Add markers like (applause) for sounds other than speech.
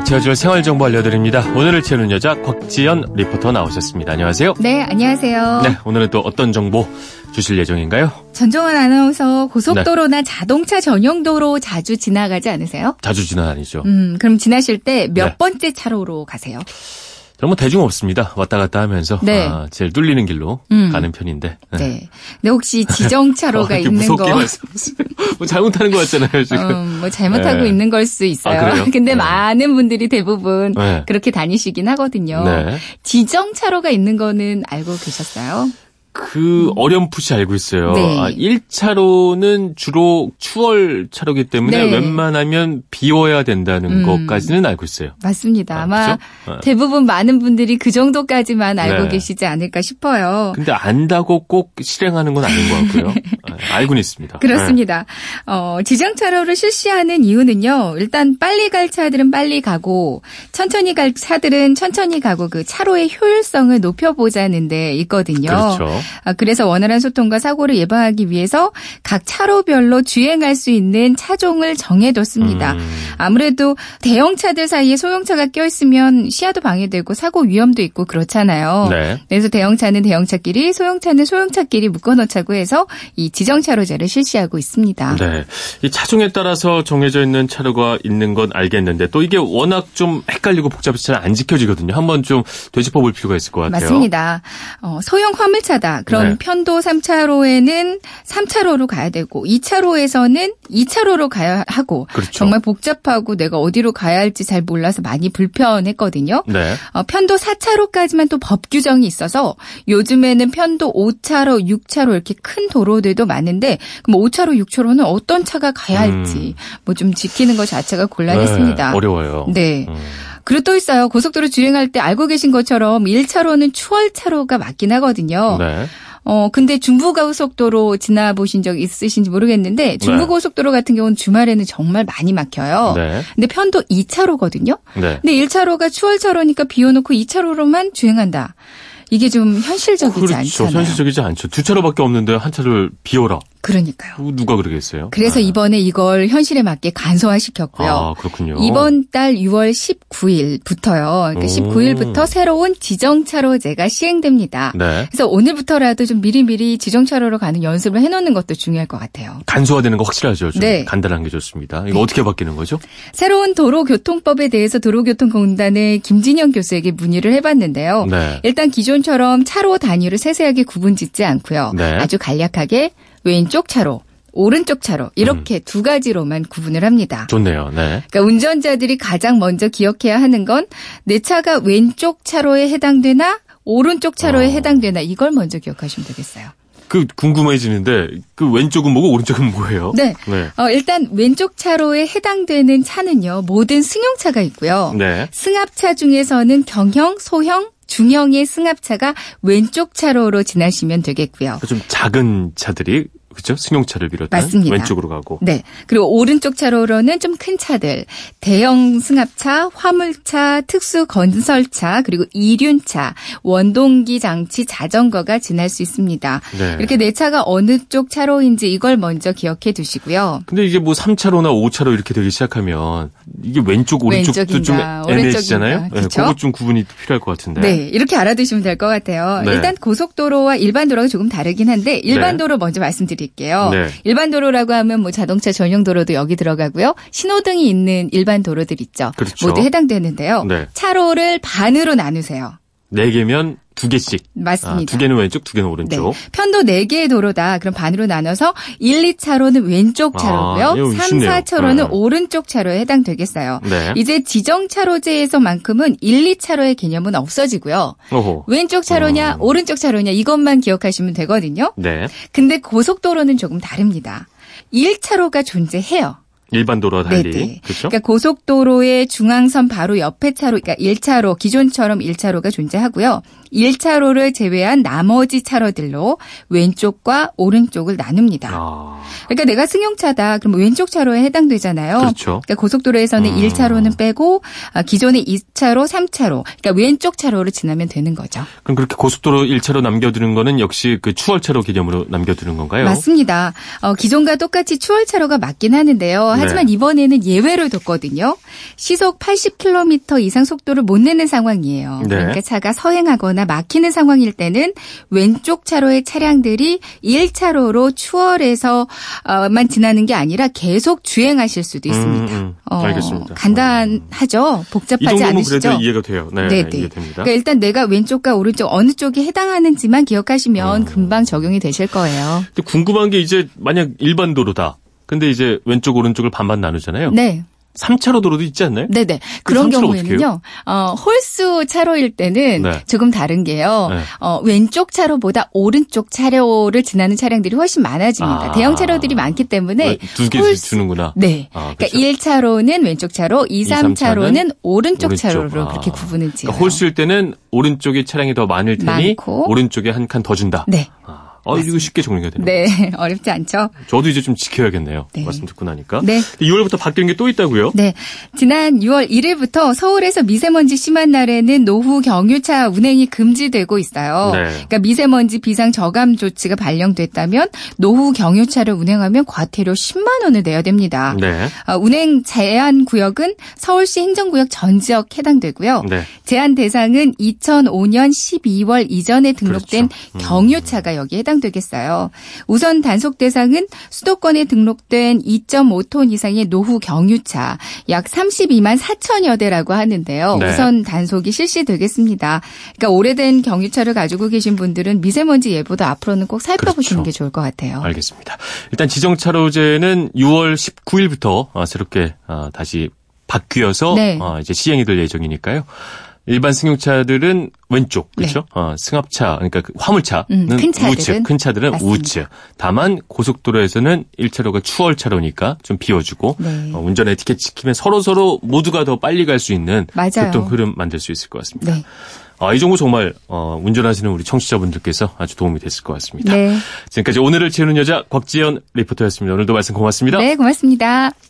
꽉 채워줄 생활정보 알려드립니다. 오늘을 채우는 여자 곽지연 리포터 나오셨습니다. 안녕하세요. 네, 안녕하세요. 네, 오늘은 또 어떤 정보 주실 예정인가요? 전종원 아나운서 고속도로나 네. 자동차 전용도로 자주 지나가지 않으세요? 자주 지나다니죠. 음, 그럼 지나실 때몇 네. 번째 차로로 가세요? 저는 뭐 대중 없습니다. 왔다 갔다 하면서 네. 아, 제일 뚫리는 길로 음. 가는 편인데. 네. 근데 혹시 지정차로가 (laughs) 어, 있는 거. (laughs) 뭐 잘못하는 것 같잖아요, 지금. 음, 뭐 잘못하고 네. 있는 걸 수 있어요. 아? (laughs) 근데 네. 많은 분들이 대부분 네. 그렇게 다니시긴 하거든요. 네. 지정차로가 있는 거는 알고 계셨어요? 그 어렴풋이 알고 있어요. 네. 아, 1차로는 주로 추월 차로기 때문에 네. 웬만하면 비워야 된다는 음. 것까지는 알고 있어요. 맞습니다. 아, 아마 그죠? 어. 대부분 많은 분들이 그 정도까지만 알고 네. 계시지 않을까 싶어요. 근데 안다고 꼭 실행하는 건 아닌 것 같고요. (laughs) 아, 알고는 있습니다. 그렇습니다. 어, 지정차로를 실시하는 이유는요. 일단 빨리 갈 차들은 빨리 가고 천천히 갈 차들은 천천히 가고 그 차로의 효율성을 높여보자는 데 있거든요. 그렇죠. 아, 그래서 원활한 소통과 사고를 예방하기 위해서 각 차로별로 주행할 수 있는 차종을 정해뒀습니다. 음. 아무래도 대형차들 사이에 소형차가 껴있으면 시야도 방해되고 사고 위험도 있고 그렇잖아요. 네. 그래서 대형차는 대형차끼리, 소형차는 소형차끼리 묶어놓자고 해서 이 지정차로제를 실시하고 있습니다. 네. 이 차종에 따라서 정해져 있는 차로가 있는 건 알겠는데 또 이게 워낙 좀 헷갈리고 복잡해서 잘 안 지켜지거든요. 한번 좀 되짚어 볼 필요가 있을 것 같아요. 맞습니다. 어, 소형 화물차다. 그럼 네. 편도 3차로에는 3차로로 가야 되고 2차로에서는 2차로로 가야 하고 그렇죠. 정말 복잡하고 내가 어디로 가야 할지 잘 몰라서 많이 불편했거든요. 네. 어, 편도 4차로까지만 또 법 규정이 있어서 요즘에는 편도 5차로, 6차로 이렇게 큰 도로들도 많은데 그럼 5차로, 6차로는 어떤 차가 가야 할지 뭐좀 지키는 것 자체가 곤란했습니다. 음. 네, 어려워요. 네. 음. 그리고 또 있어요. 고속도로 주행할 때 알고 계신 것처럼 1차로는 추월차로가 맞긴 하거든요. 네. 어, 근데 중부고속도로 지나보신 적 있으신지 모르겠는데 중부고속도로 같은 경우는 주말에는 정말 많이 막혀요. 네. 근데 편도 2차로거든요. 네. 근데 1차로가 추월차로니까 비워놓고 2차로로만 주행한다. 이게 좀 현실적이지 그렇죠. 않잖아요. 현실적이지 않죠. 두 차로밖에 없는데 한 차를 비워라. 그러니까요. 그거 누가 그러겠어요? 그래서 아. 이번에 이걸 현실에 맞게 간소화시켰고요. 아, 그렇군요. 이번 달 6월 19일부터요. 그러니까 오. 19일부터 새로운 지정차로제가 시행됩니다. 네. 그래서 오늘부터라도 좀 미리미리 지정차로로 가는 연습을 해놓는 것도 중요할 것 같아요. 간소화되는 거 확실하죠. 좀 네. 간단한 게 좋습니다. 이거 어떻게 바뀌는 거죠? 새로운 도로교통법에 대해서 도로교통공단의 김진영 교수에게 문의를 해봤는데요. 네. 일단 기존처럼 차로 단위를 세세하게 구분짓지 않고요. 네. 아주 간략하게 왼쪽 차로, 오른쪽 차로 이렇게 음. 두 가지로만 구분을 합니다. 좋네요. 네. 그러니까 운전자들이 가장 먼저 기억해야 하는 건 내 차가 왼쪽 차로에 해당되나 오른쪽 차로에 어. 해당되나 이걸 먼저 기억하시면 되겠어요. 그 궁금해지는데 그 왼쪽은 뭐고 오른쪽은 뭐예요? 네. 네. 어, 일단 왼쪽 차로에 해당되는 차는요. 모든 승용차가 있고요. 네. 승합차 중에서는 경형, 소형, 중형의 승합차가 왼쪽 차로로 지나시면 되겠고요. 좀 작은 차들이 그렇죠? 승용차를 비롯한 맞습니다. 왼쪽으로 가고. 네. 그리고 오른쪽 차로로는 좀 큰 차들, 대형 승합차, 화물차, 특수 건설차, 그리고 이륜차, 원동기 장치, 자전거가 지날 수 있습니다. 네. 이렇게 내 차가 어느 쪽 차로인지 이걸 먼저 기억해 두시고요. 근데 이게 뭐 3차로나 5차로 이렇게 되기 시작하면 이게 왼쪽 오른쪽도 좀 왼쪽인가, 애매해지잖아요. 오른쪽인가. 네? 그것 좀 구분이 필요할 것 같은데. 네. 이렇게 알아두시면 될 것 같아요. 네. 일단 고속도로와 일반 도로가 조금 다르긴 한데 일반 네. 도로 먼저 말씀드릴게요. 네. 일반 도로라고 하면 뭐 자동차 전용 도로도 여기 들어가고요. 신호등이 있는 일반 도로들 있죠. 그렇죠. 모두 해당되는데요. 네. 차로를 반으로 나누세요. 네 개면 두 개씩. 아, 맞습니다. 두 개는 왼쪽, 두 개는 네. 오른쪽. 편도 4개의 도로다. 그럼 반으로 나눠서 1, 2차로는 왼쪽 아, 차로고요. 이거 3, 쉽네요. 4차로는 네. 오른쪽 차로에 해당되겠어요. 네. 이제 지정 차로제에서만큼은 1, 2차로의 개념은 없어지고요. 오호. 왼쪽 차로냐, 음. 오른쪽 차로냐 이것만 기억하시면 되거든요. 네. 근데 고속도로는 조금 다릅니다. 1차로가 존재해요. 일반 도로와 달리. 네네. 그렇죠? 그러니까 고속도로의 중앙선 바로 옆에 차로, 그러니까 1차로, 기존처럼 1차로가 존재하고요. 1차로를 제외한 나머지 차로들로 왼쪽과 오른쪽을 나눕니다. 아, 그러니까 내가 승용차다. 그럼 왼쪽 차로에 해당되잖아요. 그렇죠. 그러니까 고속도로에서는 음. 1차로는 빼고 아, 기존의 2차로, 3차로, 그러니까 왼쪽 차로를 지나면 되는 거죠. 그럼 그렇게 고속도로 1차로 남겨두는 거는 역시 그 추월차로 개념으로 남겨두는 건가요? 맞습니다. 어, 기존과 똑같이 추월차로가 맞긴 하는데요. 네. 하지만 이번에는 예외를 뒀거든요. 시속 80km 이상 속도를 못 내는 상황이에요. 네. 그러니까 차가 서행하거나 막히는 상황일 때는 왼쪽 차로의 차량들이 1차로로 추월해서만 지나는 게 아니라 계속 주행하실 수도 있습니다. 음, 음. 알겠습니다. 간단하죠? 이 복잡하지 않으시죠? 그래도 이해가 돼요. 네, 네네. 이해됩니다. 그러니까 일단 내가 왼쪽과 오른쪽 어느 쪽이 해당하는지만 어. 기억하시면 금방 적용이 되실 거예요. 궁금한 게 이제 만약 일반 도로다. 근데 이제 왼쪽 오른쪽을 반반 나누잖아요. 네. 3차로 도로도 있지 않나요? 네네. 그 그런 경우에는요, 어, 홀수 차로일 때는 네. 조금 다른 게요, 네. 어, 왼쪽 차로보다 오른쪽 차로를 지나는 차량들이 훨씬 많아집니다. 아. 대형 차로들이 많기 때문에. 두개 홀수- 주는구나. 네. 아, 그러니까 그렇죠. 1차로는 왼쪽 차로, 2, 3차로는 오른쪽 오른쪽. 차로로 아. 그렇게 구분을 지어요. 그러니까 홀수일 때는 오른쪽에 차량이 더 많을 테니 많고. 오른쪽에 한 칸 더 준다. 네. 아, 어, 이거 쉽게 정리가 되네요. 네. (laughs) 어렵지 않죠? 저도 이제 좀 지켜야겠네요. 네. 말씀 듣고 나니까. 네. 2월부터 바뀐 게또 있다고요? 네. 지난 6월 1일부터 서울에서 미세먼지 심한 날에는 노후 경유차 운행이 금지되고 있어요. 네. 그러니까 미세먼지 비상 저감 조치가 발령됐다면 노후 경유차를 운행하면 과태료 10만 원을 내야 됩니다. 네. 아, 운행 제한 구역은 서울시 행정구역 전 지역 해당되고요. 네. 제한 대상은 2005년 12월 이전에 등록된 그렇죠. 음. 경유차가 여기에 해당 되겠어요. 우선 단속 대상은 수도권에 등록된 2.5톤 이상의 노후 경유차 약 32만 4천여 대라고 하는데요. 네. 우선 단속이 실시되겠습니다. 그러니까 오래된 경유차를 가지고 계신 분들은 미세먼지 예보도 앞으로는 꼭 살펴보시는 그렇죠. 게 좋을 것 같아요. 알겠습니다. 일단 지정차로제는 6월 19일부터 어, 새롭게 어, 다시 바뀌어서 네. 어, 이제 시행이 될 예정이니까요. 일반 승용차들은 왼쪽, 그렇죠? 어, 승합차, 그러니까 그 화물차는 네. 음, 큰 우측, 큰 차들은 맞습니다. 우측. 다만 고속도로에서는 1차로가 추월차로니까 좀 비워주고 네. 어, 운전 에티켓 지키면 서로 서로 모두가 더 빨리 갈 수 있는 맞아요. 교통 흐름 만들 수 있을 것 같습니다. 네. 아, 이 정보 정말 어, 운전하시는 우리 청취자분들께서 아주 도움이 됐을 것 같습니다. 네. 지금까지 오늘을 채우는 여자 곽지연 리포터였습니다. 오늘도 말씀 고맙습니다. 네, 고맙습니다.